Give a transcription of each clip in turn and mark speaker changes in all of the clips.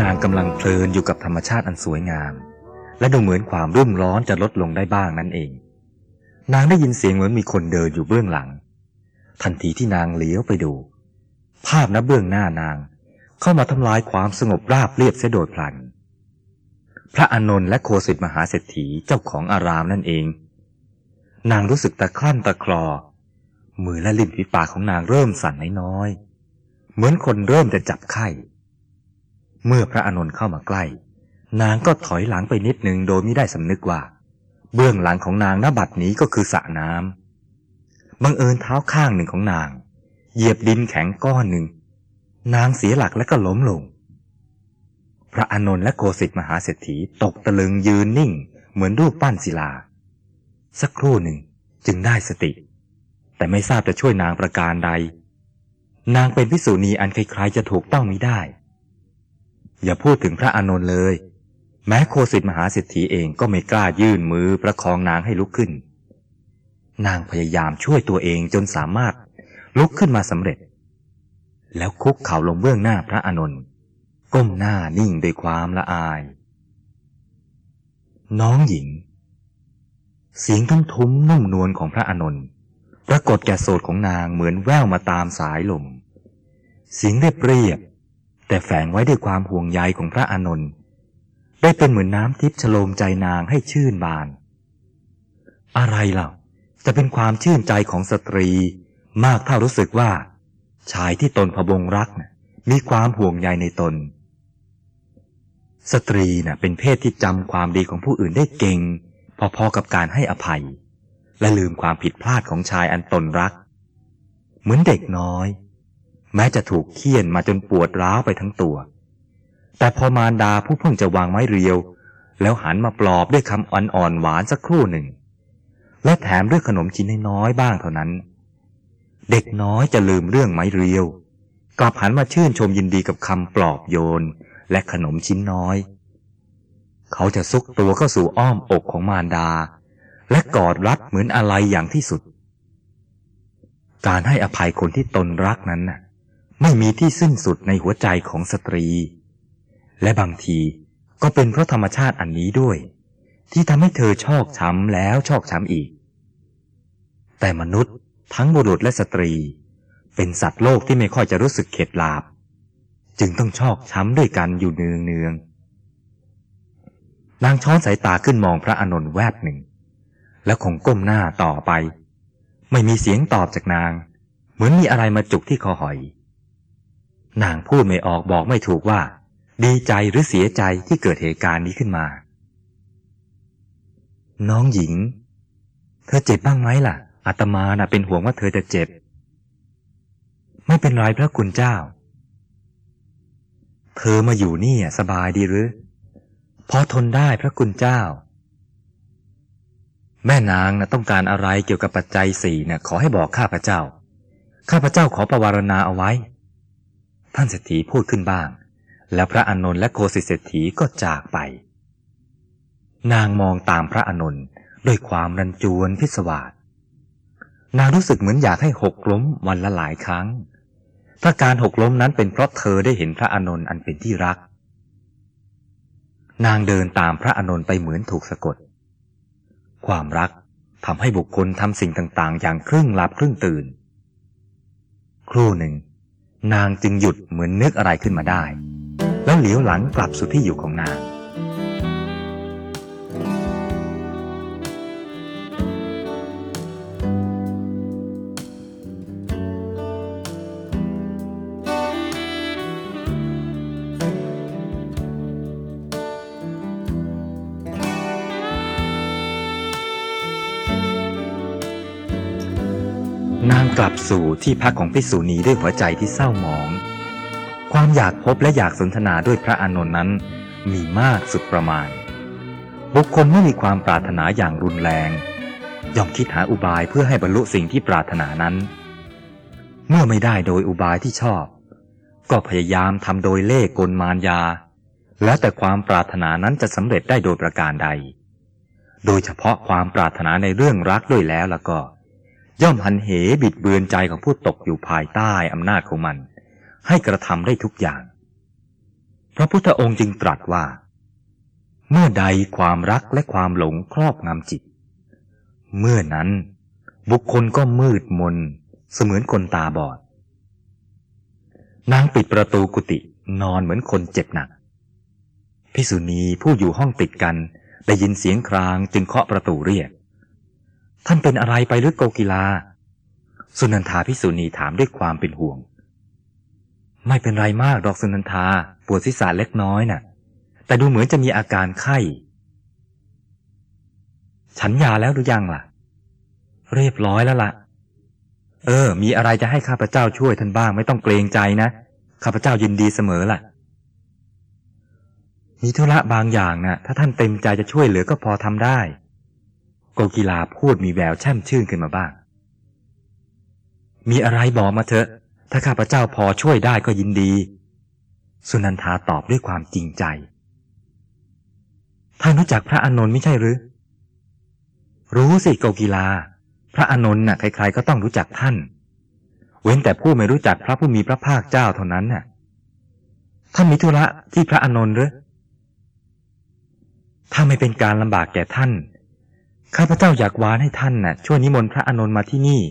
Speaker 1: นางกำลังเพลินอยู่กับธรรมชาติอันสวยงาม และดูเหมือนความรุ่มร้อนจะลดลงได้บ้างนั่นเอง นางได้ยินเสียงเหมือนมีคนเดินอยู่เบื้องหลัง ทันทีที่นางเลี้ยวไปดู ภาพณเบื้องหน้านางเข้ามาทำลายความสงบราบเรียบเสียโดยพลัน พระอานนท์และโคสิตมหาเศรษฐีเจ้าของอารามนั่นเอง นางรู้สึกตะคลั่นตะคลอ มือและลิ้นฝีปากของนางเริ่มสั่นน้อยๆเหมือนคนเริ่มจะจับไข้ เมื่อพระอานนท์เข้ามาใกล้ นางก็ถอยหลังไปนิดหนึ่งโดยไม่ได้สำนึกว่า เบื้องหลังของนางณบัดนี้ก็คือสระน้ำบังเอิญเท้าข้างหนึ่งของนาง เหยียบดินแข็งก้อนหนึ่ง นางเสียหลักและก็ล้มลง พระอนนท์และโกสิตมหาเศรษฐีตกตะลึงยืนนิ่ง เหมือนรูปปั้นศิลา สักครู่หนึ่งจึงได้สติ แต่ไม่ทราบจะช่วยนางประการใด นางเป็นพิสูณีอันใครๆจะถูกต้องมิได้ อย่าพูดถึงพระอานนท์เลย แม้โคสิตมหาเศรษฐีเองก็ไม่กล้ายื่นมือประคองนางให้ลุกขึ้น นางพยายามช่วยตัวเองจนสามารถลุกขึ้นมาสำเร็จ แล้วคุกเข่าลงเบื้องหน้าพระอานนท์ก้มหน้านิ่งด้วยความละอาย น้องหญิง เสียงทุ้มทุ้มนุ่มนวลของพระอานนท์ปรากฏแก่โสดของนางเหมือนแว่วมาตามสายลมเสียงเรียบเรียบ แต่แฝงไว้ด้วยความห่วงใยของพระอานนท์ได้เป็นเหมือนน้ำทิพย์ฉโลมใจนางให้ชื่นบาน อะไรเล่าจะเป็นความชื่นใจของสตรี มากเท่ารู้สึกว่า ชายที่ตนพบงรักนะมีความห่วงใยในตน สตรีนะ่ะเป็นเพศที่จำความดีของผู้อื่นได้เก่ง พอๆกับการให้อภัย และลืมความผิดพลาดของชายอันตนรัก เหมือนเด็กน้อย แม้จะถูกเคี่ยนมาจนปวดร้าวไปทั้งตัว แต่พอมารดาผู้เพิ่งจะวางไม้เรียว แล้วหันมาปลอบด้วยคำอ่อนๆหวานสักครู่หนึ่ง และแถมด้วยขนมชิ้นน้อยๆบ้างเท่านั้น เด็กน้อยจะลืมเรื่องไม้เรียว กลับหันมาชื่นชมยินดีกับคำปลอบโยนและขนมชิ้นน้อย เขาจะซุกตัวเข้าสู่อ้อมอกของมารดา และกอดรัดเหมือนอะไรอย่างที่สุด การให้อภัยคนที่ตนรักนั้นน่ะ ไม่มีที่สิ้นสุดในหัวใจของสตรี และบางทีก็เป็นเพราะธรรมชาติอันนี้ด้วย ที่ทำให้เธอชอกช้ำแล้วชอกช้ำอีก แต่มนุษย์ทั้งบุรุษและสตรี เป็นสัตว์โลกที่ไม่ค่อยจะรู้สึกเข็ดหลาบ จึงต้องชอกช้ำด้วยกันอยู่เนืองเนืองนางช้อนสายตาขึ้นมองพระอานนท์แวบหนึ่ง แล้วคงก้มหน้าต่อไป ไม่มีเสียงตอบจากนาง เหมือนมีอะไรมาจุกที่คอหอย นางพูดไม่ออกบอกไม่ถูกว่า ดีใจหรือเสียใจที่เกิดเหตุการณ์นี้ขึ้นมา น้องหญิง เธอเจ็บบ้างไหมล่ะอาตมาน่ะเป็นห่วงว่าเธอจะเจ็บ ไม่เป็นไรพระคุณเจ้า เธอมาอยู่นี่สบายดีหรือพอทนได้พระคุณเจ้า แม่นางนะต้องการอะไรเกี่ยวกับปัจจัยสี่นี่ยขอให้บอกข้าพเจ้า ข้าพเจ้าขอประวารณาเอาไว้ ท่านเศรษฐีพูดขึ้นบ้าง แล้วพระอานนท์และโคสิเศรษฐีก็จากไป นางมองตามพระอานนท์ด้วยความรันจวนพิศวาสนางรู้สึกเหมือนอยากให้หกล้มวันละหลายครั้ง ถ้าการหกล้มนั้นเป็นเพราะเธอได้เห็นพระอานนท์อันเป็นที่รัก นางเดินตามพระอานนท์ไปเหมือนถูกสะกด ความรักทำให้บุคคลทำสิ่งต่างๆ อย่างครึ่งหลับครึ่งตื่น ครู่หนึ่ง นางจึงหยุดเหมือนนึกอะไรขึ้นมาได้ แล้วเหลียวหลังกลับสู่ที่อยู่ของนาง นางกลับสู่ที่พักของพิสูนีด้วยหัวใจที่เศร้าหมอง ความอยากพบและอยากสนทนาด้วยพระอานนท์นั้น มีมากสุดประมาณ บุคคลไม่มีความปรารถนาอย่างรุนแรง ย่อมคิดหาอุบายเพื่อให้บรรลุสิ่งที่ปรารถนานั้น เมื่อไม่ได้โดยอุบายที่ชอบ ก็พยายามทำโดยเล่ห์กลมารยา แล้วแต่ความปรารถนานั้นจะสำเร็จได้โดยประการใด โดยเฉพาะความปรารถนาในเรื่องรักด้วยแล้วแล้วก็ ย่อมหันเหบิดเบือนใจของผู้ตกอยู่ภายใต้อำนาจของมัน ให้กระทำได้ทุกอย่าง พระพุทธองค์จึงตรัสว่า เมื่อใดความรักและความหลงครอบงำจิต เมื่อนั้นบุคคลก็มืดมน เสมือนคนตาบอด นางปิดประตูกุฏินอนเหมือนคนเจ็บหนักพิสุณีผู้อยู่ห้องติดกันได้ยินเสียงครางจึงเคาะประตูเรียก ท่านเป็นอะไรไปหรือโกกีลา สุนันทาพิสุณีถามด้วยความเป็นห่วง ไม่เป็นไรมากดอกสุนันทา ปวดศีรษะเล็กน้อยน่ะ แต่ดูเหมือนจะมีอาการไข้ ฉันยาแล้วหรือยังล่ะ เรียบร้อยแล้วล่ะ เออ มีอะไรจะให้ข้าพเจ้าช่วยท่านบ้างไม่ต้องเกรงใจนะ ข้าพเจ้ายินดีเสมอล่ะมีธุระบางอย่างนะ่ะ ถ้าท่านเต็มใจจะช่วยเหลือก็พอทำได้ โกกีลาพูดมีแววแช่มชื่นขึ้นมาบ้าง มีอะไรบอกมาเถอะ ถ้าข้าพเจ้าพอช่วยได้ก็ยินดี สุนันทาตอบด้วยความจริงใจท่านรู้จักพระอานนท์ไม่ใช่หรือ รู้สิโกกีลา พระอานนท์น่ะใคร ๆ ก็ต้องรู้จักท่าน เว้นแต่ผู้ไม่รู้จักพระผู้มีพระภาคเจ้าเท่านั้นน่ะ ท่านมีธุระที่พระอานนท์หรือถ้าไม่เป็นการลำบากแก่ท่าน ข้าพเจ้าอยากวานให้ท่านน่ะช่วยนิมนต์พระอานนท์มาที่นี่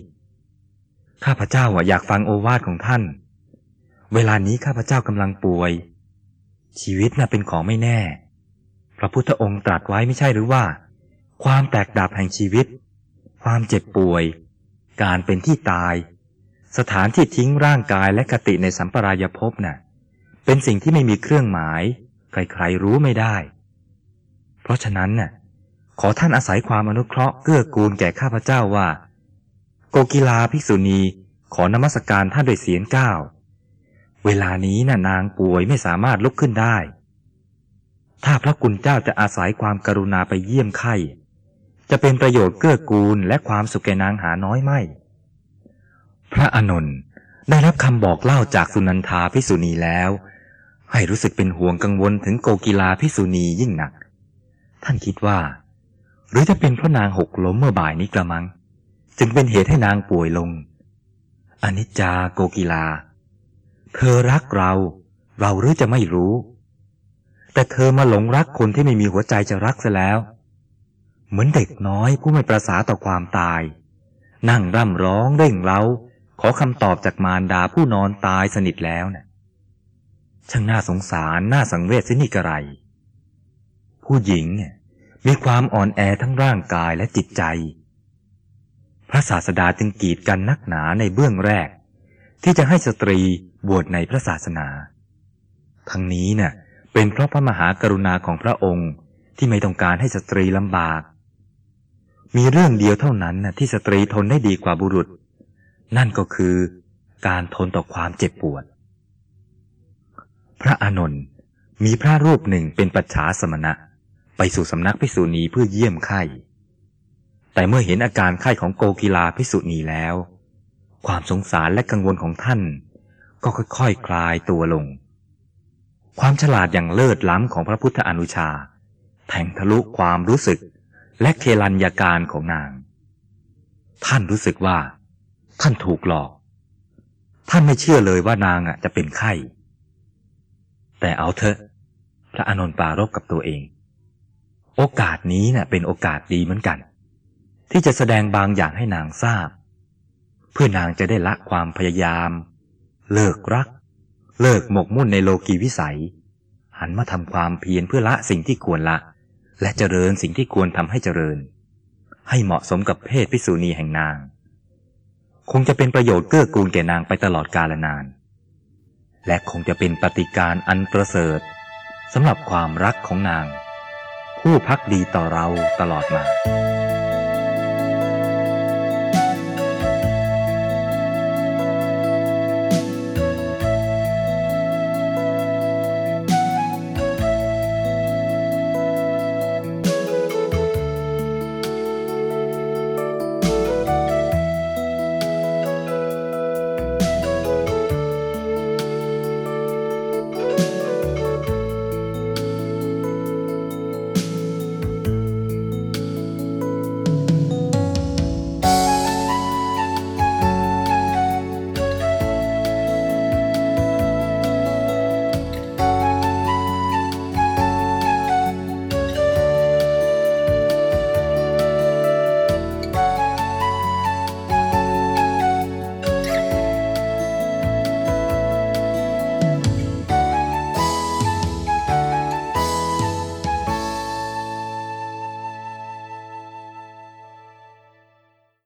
Speaker 1: ข้าพเจ้าอะอยากฟังโอวาทของท่าน เวลานี้ข้าพเจ้ากำลังป่วย ชีวิตน่ะเป็นของไม่แน่ พระพุทธองค์ตรัสไว้ไม่ใช่หรือว่า ความแตกดับแห่งชีวิต ความเจ็บป่วย การเป็นที่ตาย สถานที่ทิ้งร่างกายและกติในสัมปรายภพน่ะ เป็นสิ่งที่ไม่มีเครื่องหมาย ใครๆรู้ไม่ได้ เพราะฉะนั้นน่ะ ขอท่านอาศัยความอนุเคราะห์เกื้อกูลแก่ข้าพเจ้าว่า โกกีลาภิกษุณีขอนมัสการท่านด้วยเสียงก้าวเวลานี้น่ะนางป่วยไม่สามารถลุกขึ้นได้ ถ้าพระคุณเจ้าจะอาศัยความกรุณาไปเยี่ยมไข้ จะเป็นประโยชน์เกื้อกูลและความสุขแก่นางหาน้อยไม่ พระอานนท์ได้รับคำบอกเล่าจากสุนันทาพิสุณีแล้ว ให้รู้สึกเป็นห่วงกังวลถึงโกกีลาพิสุณียิ่งหนัก ท่านคิดว่า หรือจะเป็นเพราะนางหกล้มเมื่อบ่ายนี้กระมัง จึงเป็นเหตุให้นางป่วยลง อนิจจาโกกีลา เธอรักเรา เราหรือจะไม่รู้ แต่เธอมาหลงรักคนที่ไม่มีหัวใจจะรักซะแล้ว เหมือนเด็กน้อยผู้ไม่ประสาต่อความตาย นั่งร่ำร้องเร่งเร้า ขอคำตอบจากมารดาผู้นอนตายสนิทแล้วนะ่ะช่างน่าสงสารน่าสังเวชสินี่กระไร ผู้หญิงเนี่ย มีความอ่อนแอทั้งร่างกายและจิตใจ พระศาสดาจึงกีดกันนักหนาในเบื้องแรก ที่จะให้สตรีบวชในพระศาสนา ทั้งนี้เน่ะเป็นเพราะพระมหากรุณาของพระองค์ที่ไม่ต้องการให้สตรีลำบาก มีเรื่องเดียวเท่านั้นนะที่สตรีทนได้ดีกว่าบุรุษ นั่นก็คือการทนต่อความเจ็บปวด พระอานนท์มีพระรูปหนึ่งเป็นปัจฉาสมณะ ไปสู่สำนักพิสุณีเพื่อเยี่ยมไข้ แต่เมื่อเห็นอาการไข้ของโกกีลาพิสุณีแล้ว ความสงสารและกังวลของท่าน ก็ค่อยๆคคลายตัวลง ความฉลาดอย่างเลิศล้ำของพระพุทธอนุชา แทงทะลุความรู้สึกและเคลัญญาการของนาง ท่านรู้สึกว่า ท่านถูกหลอก ท่านไม่เชื่อเลยว่านางอะจะเป็นไข้ แต่เอาเถอะพระอานนท์ปารบกับตัวเอง โอกาสนี้เนะ่ะเป็นโอกาสดีเหมือนกัน ที่จะแสดงบางอย่างให้นางทราบ เพื่อนางจะได้ละความพยายาม เลิกรัก เลิกหมกมุ่นในโลกีวิสัย หันมาทำความเพียรเพื่อละสิ่งที่ควรละ และเจริญสิ่งที่ควรทำให้เจริญ ให้เหมาะสมกับเพศพิสูณีแห่งนาง คงจะเป็นประโยชน์เกื้อกูลแก่นางไปตลอดกาลนาน และคงจะเป็นปฏิการอันประเสริฐสำหรับความรักของนาง ผู้พักดีต่อเราตลอดมา